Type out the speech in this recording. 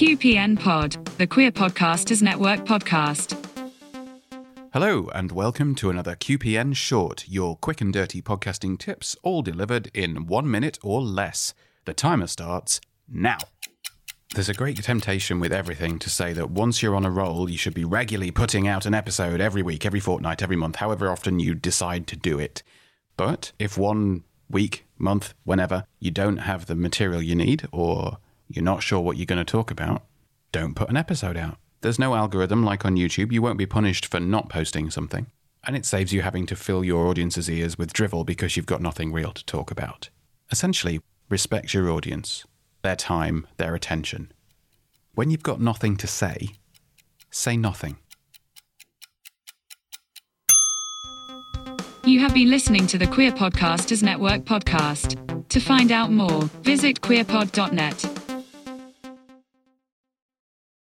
QPN Pod, the Queer Podcasters Network podcast. Hello, and welcome to another QPN Short, your quick and dirty podcasting tips, all delivered in one minute or less. The timer starts now. There's a great temptation with everything to say that once you're on a roll, you should be regularly putting out an episode every week, every fortnight, every month, however often you decide to do it. But if one week, month, whenever, you don't have the material you need, or you're not sure what you're going to talk about, don't put an episode out. There's no algorithm like on YouTube. You won't be punished for not posting something. And it saves you having to fill your audience's ears with drivel because you've got nothing real to talk about. Essentially, respect your audience, their time, their attention. When you've got nothing to say, say nothing. You have been listening to the Queer Podcasters Network podcast. To find out more, visit queerpod.net.